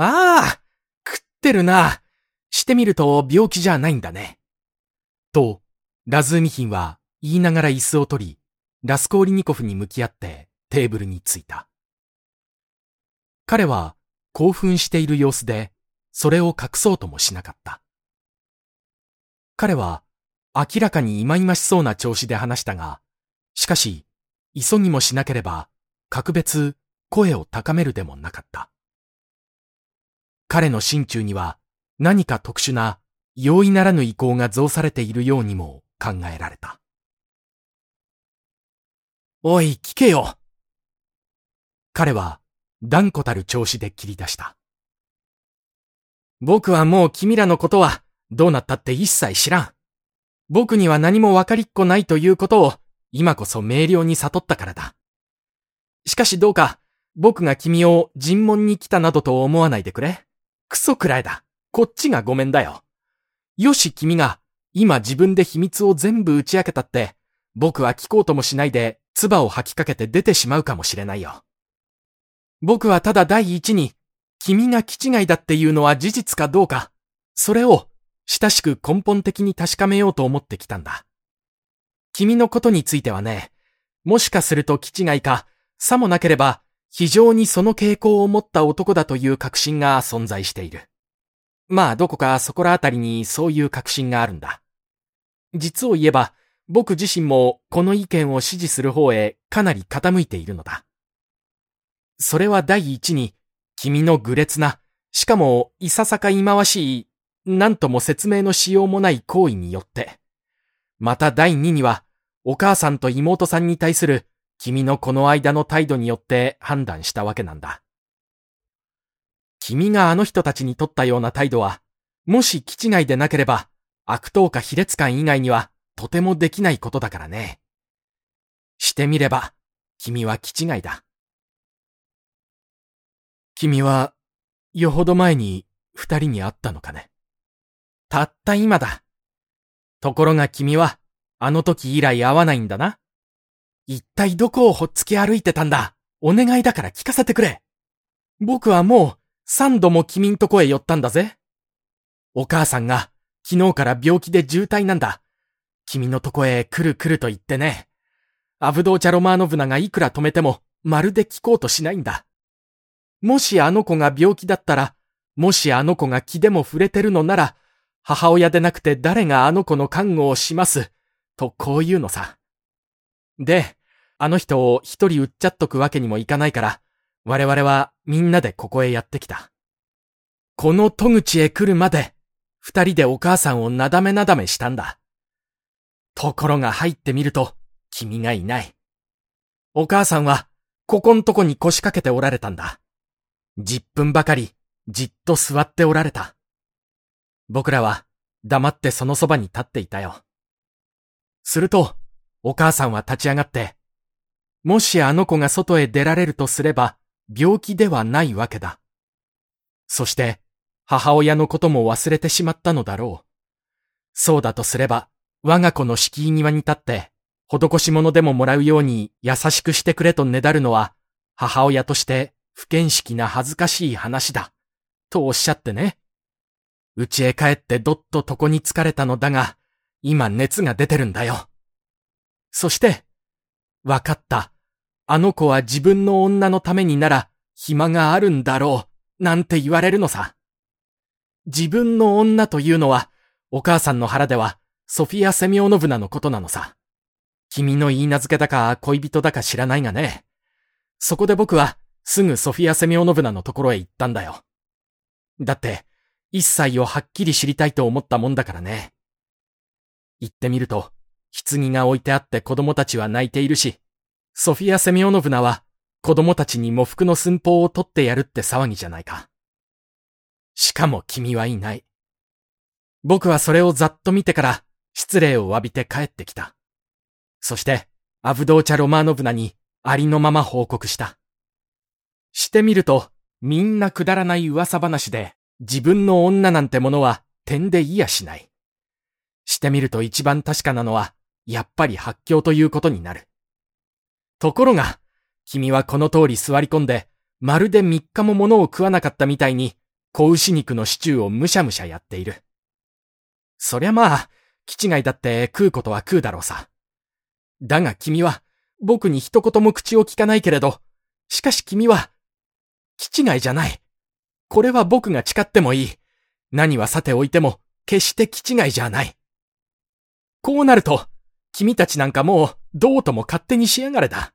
ああ、食ってるな。してみると病気じゃないんだね。と、ラズーミヒンは言いながら椅子を取り、ラスコーリニコフに向き合ってテーブルに着いた。彼は興奮している様子で、それを隠そうともしなかった。彼は明らかに忌々しそうな調子で話したが、しかし、急ぎもしなければ、格別声を高めるでもなかった。彼の心中には何か特殊な容易ならぬ意向が増されているようにも考えられた。おい、聞けよ彼は断固たる調子で切り出した。僕はもう君らのことはどうなったって一切知らん。僕には何もわかりっこないということを今こそ明瞭に悟ったからだ。しかしどうか僕が君を尋問に来たなどと思わないでくれ。クソくらいだ。こっちがごめんだよ。よし君が今自分で秘密を全部打ち明けたって、僕は聞こうともしないで唾を吐きかけて出てしまうかもしれないよ。僕はただ第一に、君が気違いだっていうのは事実かどうか、それを親しく根本的に確かめようと思ってきたんだ。君のことについてはね、もしかすると気違いか、さもなければ、非常にその傾向を持った男だという確信が存在している。まあ、どこかそこらあたりにそういう確信があるんだ。実を言えば、僕自身もこの意見を支持する方へかなり傾いているのだ。それは第一に、君の愚劣な、しかもいささか忌まわしい、何とも説明のしようもない行為によって、また第二には、お母さんと妹さんに対する君のこの間の態度によって判断したわけなんだ。君があの人たちに取ったような態度は、もし気違いでなければ、悪党か卑劣感以外にはとてもできないことだからね。してみれば、君は気違いだ。君は、よほど前に二人に会ったのかね。たった今だ。ところが君は、あの時以来会わないんだな。一体どこをほっつき歩いてたんだ？お願いだから聞かせてくれ。僕はもう三度も君んとこへ寄ったんだぜ。お母さんが昨日から病気で渋滞なんだ。君のとこへ来る来ると言ってね。アブドーチャロマーノブナがいくら止めてもまるで聞こうとしないんだ。もしあの子が病気だったら、もしあの子が気でも触れてるのなら、母親でなくて誰があの子の看護をします、とこう言うのさ。で、あの人を一人売っちゃっとくわけにもいかないから、我々はみんなでここへやってきた。この戸口へ来るまで、二人でお母さんをなだめなだめしたんだ。ところが入ってみると、君がいない。お母さんは、ここんとこに腰掛けておられたんだ。十分ばかり、じっと座っておられた。僕らは、黙ってそのそばに立っていたよ。すると、お母さんは立ち上がって、もしあの子が外へ出られるとすれば、病気ではないわけだ。そして、母親のことも忘れてしまったのだろう。そうだとすれば、我が子の敷居庭に立って、施し物でももらうように優しくしてくれとねだるのは、母親として不見識な恥ずかしい話だ。とおっしゃってね。家へ帰ってどっと床に疲れたのだが、今熱が出てるんだよ。そして、わかった。あの子は自分の女のためになら暇があるんだろう、なんて言われるのさ。自分の女というのは、お母さんの腹では、ソフィア・セミオノブナのことなのさ。君の言い名付けだか恋人だか知らないがね。そこで僕は、すぐソフィア・セミオノブナのところへ行ったんだよ。だって、一切をはっきり知りたいと思ったもんだからね。行ってみると、棺が置いてあって子供たちは泣いているし、ソフィア・セミオノブナは子供たちに喪服の寸法を取ってやるって騒ぎじゃないか。しかも君はいない。僕はそれをざっと見てから失礼を詫びて帰ってきた。そして、アブドーチャ・ロマーノブナにありのまま報告した。してみると、みんなくだらない噂話で、自分の女なんてものは点でいやしない。してみると一番確かなのは、やっぱり発狂ということになる。ところが、君はこの通り座り込んで、まるで三日も物を食わなかったみたいに、子牛肉のシチューをむしゃむしゃやっている。そりゃまあ、気違いだって食うことは食うだろうさ。だが君は、僕に一言も口を聞かないけれど、しかし君は、気違いじゃない。これは僕が誓ってもいい。何はさておいても、決して気違いじゃない。こうなると、君たちなんかもう、どうとも勝手にしやがれだ。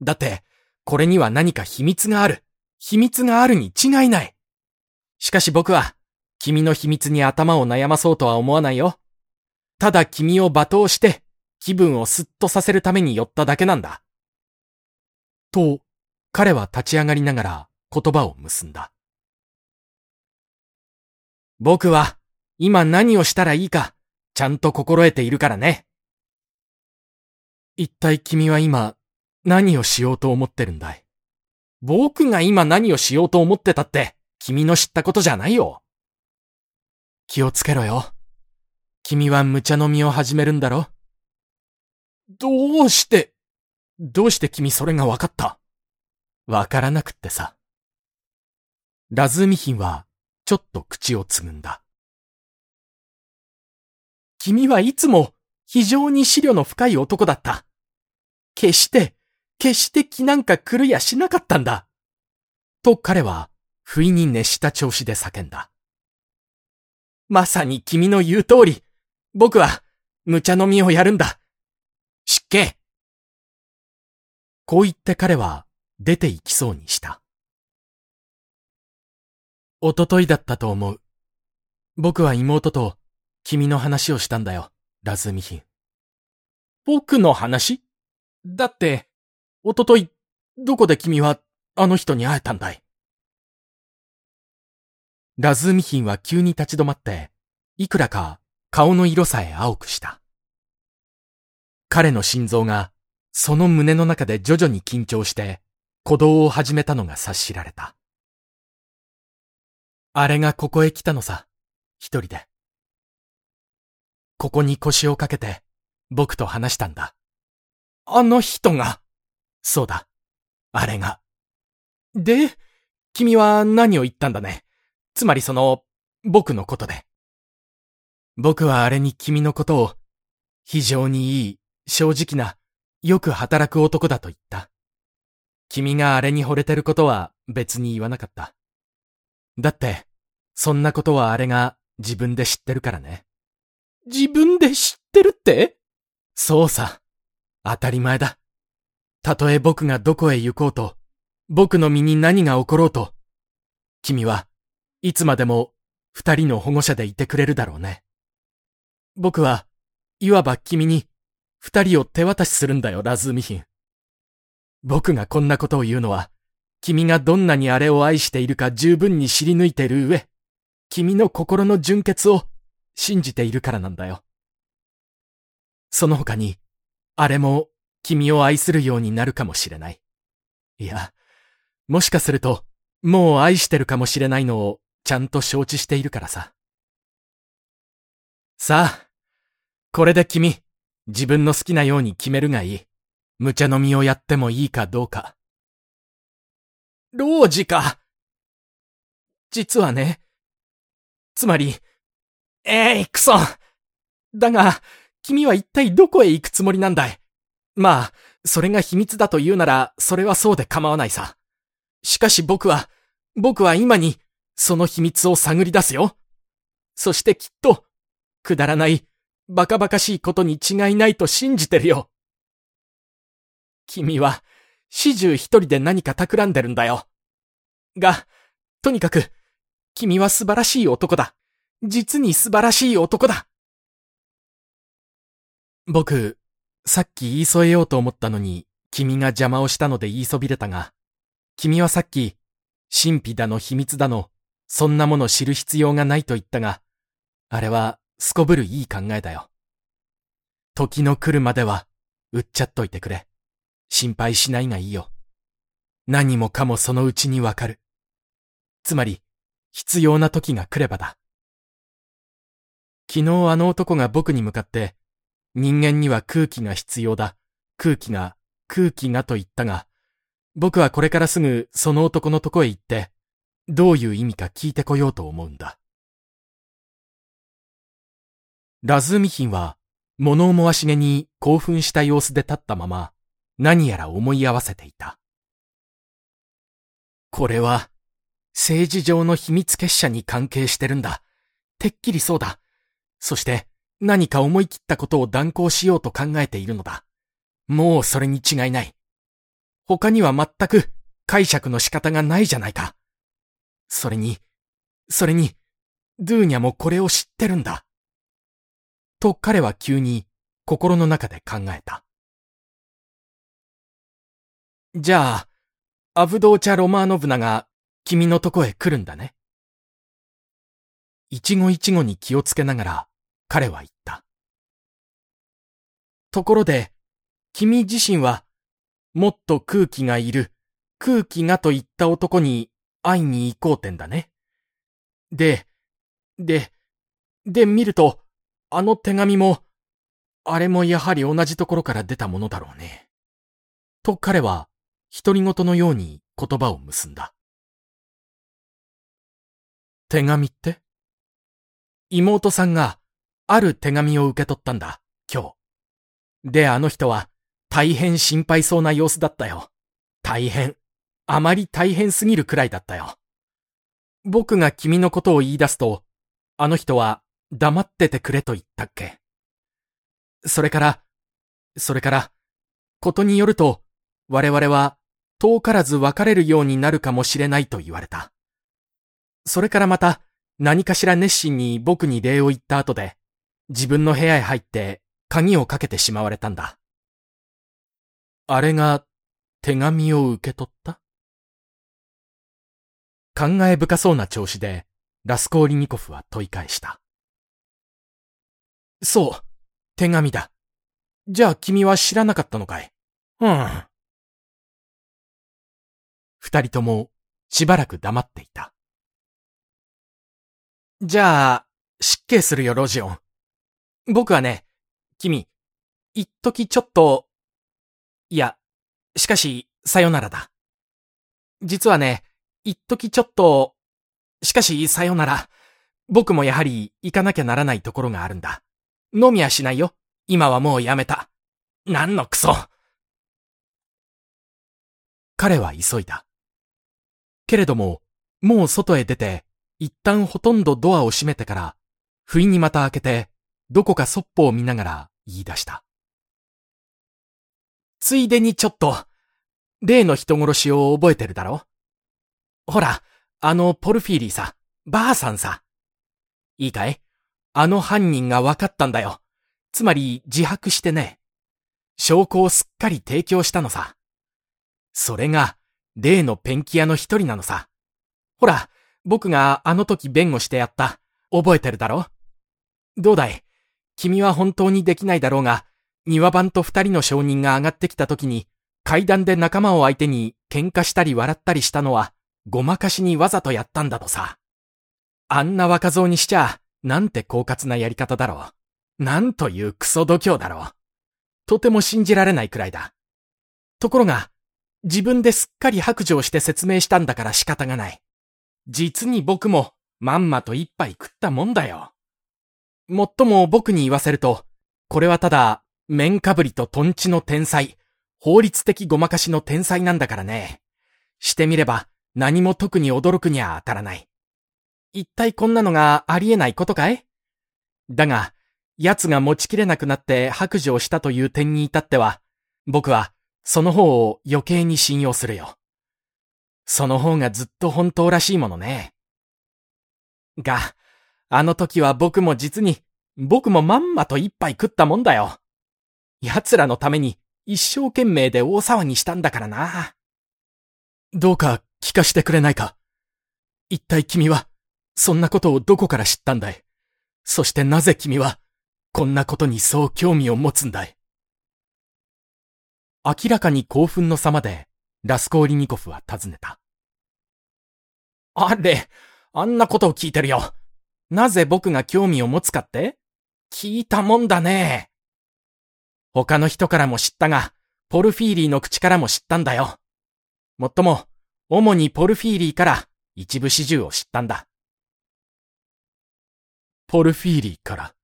だって、これには何か秘密がある。秘密があるに違いない。しかし僕は、君の秘密に頭を悩まそうとは思わないよ。ただ君を罵倒して、気分をスッとさせるために寄っただけなんだ。と、彼は立ち上がりながら言葉を結んだ。僕は、今何をしたらいいか、ちゃんと心得ているからね。一体君は今、何をしようと思ってるんだい？僕が今何をしようと思ってたって、君の知ったことじゃないよ。気をつけろよ。君は無茶飲みを始めるんだろ？どうして、どうして君それが分かった？わからなくってさ。ラズーミヒンは、ちょっと口をつぐんだ。君はいつも非常に思慮の深い男だった。決して、決して気なんか狂いやしなかったんだ。と彼は不意に熱した調子で叫んだ。まさに君の言う通り、僕は、無茶飲みをやるんだ。失敬こう言って彼は出て行きそうにした。おとといだったと思う。僕は妹と君の話をしたんだよ、ラズミヒン。僕の話？だって、おととい、どこで君はあの人に会えたんだい？ラズミヒンは急に立ち止まって、いくらか顔の色さえ青くした。彼の心臓が、その胸の中で徐々に緊張して、鼓動を始めたのが察しられた。あれがここへ来たのさ、一人で。ここに腰をかけて、僕と話したんだ。あの人が？そうだ。あれが。で、君は何を言ったんだね？つまりその、僕のことで。僕はあれに君のことを、非常にいい、正直な、よく働く男だと言った。君があれに惚れてることは別に言わなかった。だって、そんなことはあれが自分で知ってるからね。自分で知ってるって？そうさ。当たり前だ。たとえ僕がどこへ行こうと、僕の身に何が起ころうと、君はいつまでも二人の保護者でいてくれるだろうね。僕は、いわば君に二人を手渡しするんだよ、ラズーミヒン。僕がこんなことを言うのは、君がどんなにあれを愛しているか十分に知り抜いている上、君の心の純潔を信じているからなんだよ。その他に、あれも君を愛するようになるかもしれない。いや、もしかすると、もう愛してるかもしれないのをちゃんと承知しているからさ。さあ、これで君、自分の好きなように決めるがいい。無茶飲みをやってもいいかどうか。老子か。実はね。つまり、ええー、クソだが、君は一体どこへ行くつもりなんだい？まあ、それが秘密だと言うなら、それはそうで構わないさ。しかし僕は、僕は今に、その秘密を探り出すよ。そしてきっと、くだらない、バカバカしいことに違いないと信じてるよ。君は、始終一人で何か企んでるんだよ。が、とにかく、君は素晴らしい男だ。実に素晴らしい男だ。僕、さっき言い添えようと思ったのに、君が邪魔をしたので言いそびれたが、君はさっき、神秘だの秘密だの、そんなもの知る必要がないと言ったが、あれはすこぶるいい考えだよ。時の来るまでは、売っちゃっといてくれ。心配しないがいいよ。何もかもそのうちにわかる。つまり、必要な時が来ればだ。昨日あの男が僕に向かって、人間には空気が必要だ。空気が、空気がと言ったが、僕はこれからすぐその男のとこへ行って、どういう意味か聞いてこようと思うんだ。ラズーミヒンは、物思わしげに興奮した様子で立ったまま、何やら思い合わせていた。これは、政治上の秘密結社に関係してるんだ。てっきりそうだ。そして、何か思い切ったことを断行しようと考えているのだ。もうそれに違いない。他には全く解釈の仕方がないじゃないか。それに、それに、ドゥーニャもこれを知ってるんだ。と彼は急に心の中で考えた。じゃあ、アブドーチャ・ロマーノブナが君のとこへ来るんだね。一期一会に気をつけながら彼は言った。ところで、君自身は、もっと空気がいる、空気がと言った男に会いに行こうてんだね。で、で、で見ると、あの手紙も、あれもやはり同じところから出たものだろうね。と彼は独り言のように言葉を結んだ。手紙って？妹さんがある手紙を受け取ったんだ、今日。で、あの人は大変心配そうな様子だったよ。大変。あまり大変すぎるくらいだったよ。僕が君のことを言い出すと、あの人は黙っててくれと言ったっけ。それから、それから、ことによると、我々は遠からず別れるようになるかもしれないと言われた。それからまた何かしら熱心に僕に礼を言った後で、自分の部屋へ入って鍵をかけてしまわれたんだ。あれが手紙を受け取った？考え深そうな調子でラスコーリニコフは問い返した。そう、手紙だ。じゃあ君は知らなかったのかい？うん。二人ともしばらく黙っていた。じゃあ、失敬するよ、ロジオン。僕はね、君、一時ちょっと、いや、しかし、さよならだ。実はね、一時ちょっと、しかし、さよなら。僕もやはり行かなきゃならないところがあるんだ。飲みはしないよ。今はもうやめた。何のクソ。彼は急いだ。けれども、もう外へ出て、一旦ほとんどドアを閉めてから、不意にまた開けて、どこかそっぽを見ながら言い出した。ついでにちょっと、例の人殺しを覚えてるだろ？ほら、あのポルフィーリーさ、ばあさんさ。いいかい？あの犯人が分かったんだよ。つまり自白してね。証拠をすっかり提供したのさ。それが、例のペンキ屋の一人なのさ。ほら、僕があの時弁護してやった。覚えてるだろ？どうだい？君は本当にできないだろうが、庭番と二人の証人が上がってきた時に、階段で仲間を相手に喧嘩したり笑ったりしたのは、ごまかしにわざとやったんだとさ。あんな若造にしちゃ、なんて狡猾なやり方だろう。なんというクソ度胸だろう。とても信じられないくらいだ。ところが、自分ですっかり白状して説明したんだから仕方がない。実に僕もまんまと一杯食ったもんだよ。もっとも僕に言わせると、これはただ、面かぶりとトンチの天才、法律的ごまかしの天才なんだからね。してみれば、何も特に驚くには当たらない。一体こんなのがありえないことかい？だが、奴が持ちきれなくなって白状したという点に至っては、僕はその方を余計に信用するよ。その方がずっと本当らしいものね。が、あの時は僕も実に、僕もまんまと一杯食ったもんだよ。奴らのために一生懸命で大騒ぎしたんだからな。どうか聞かしてくれないか。一体君は、そんなことをどこから知ったんだい？そしてなぜ君は、こんなことにそう興味を持つんだい？明らかに興奮の様で、ラスコーリニコフは尋ねた。あれ、あんなことを聞いてるよ。なぜ僕が興味を持つかって？聞いたもんだね。他の人からも知ったが、ポルフィーリーの口からも知ったんだよ。もっとも、主にポルフィーリーから一部始終を知ったんだ。ポルフィーリーから？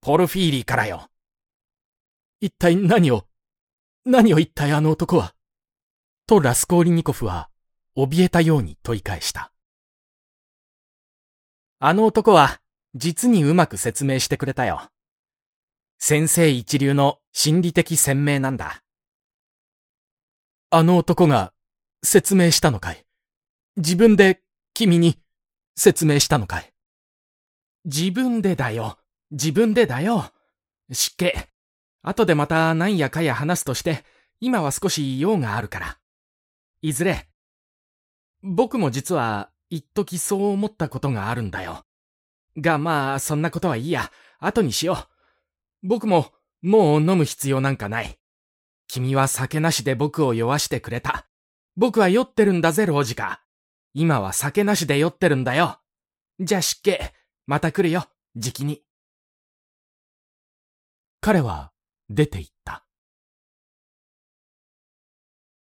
ポルフィーリーからよ。一体何を、何を一体あの男は？とラスコーリニコフは怯えたように問い返した。あの男は実にうまく説明してくれたよ。先生一流の心理的鮮明なんだ。あの男が説明したのかい？自分で君に説明したのかい？自分でだよ。自分でだよ。湿気。後でまた何やかや話すとして、今は少し用があるから。いずれ。僕も実は、一時そう思ったことがあるんだよ。が、まあ、そんなことはいいや。後にしよう。僕も、もう飲む必要なんかない。君は酒なしで僕を酔わしてくれた。僕は酔ってるんだぜ、老ジか。今は酒なしで酔ってるんだよ。じゃあ湿気、また来るよ、じきに。彼は出て行った。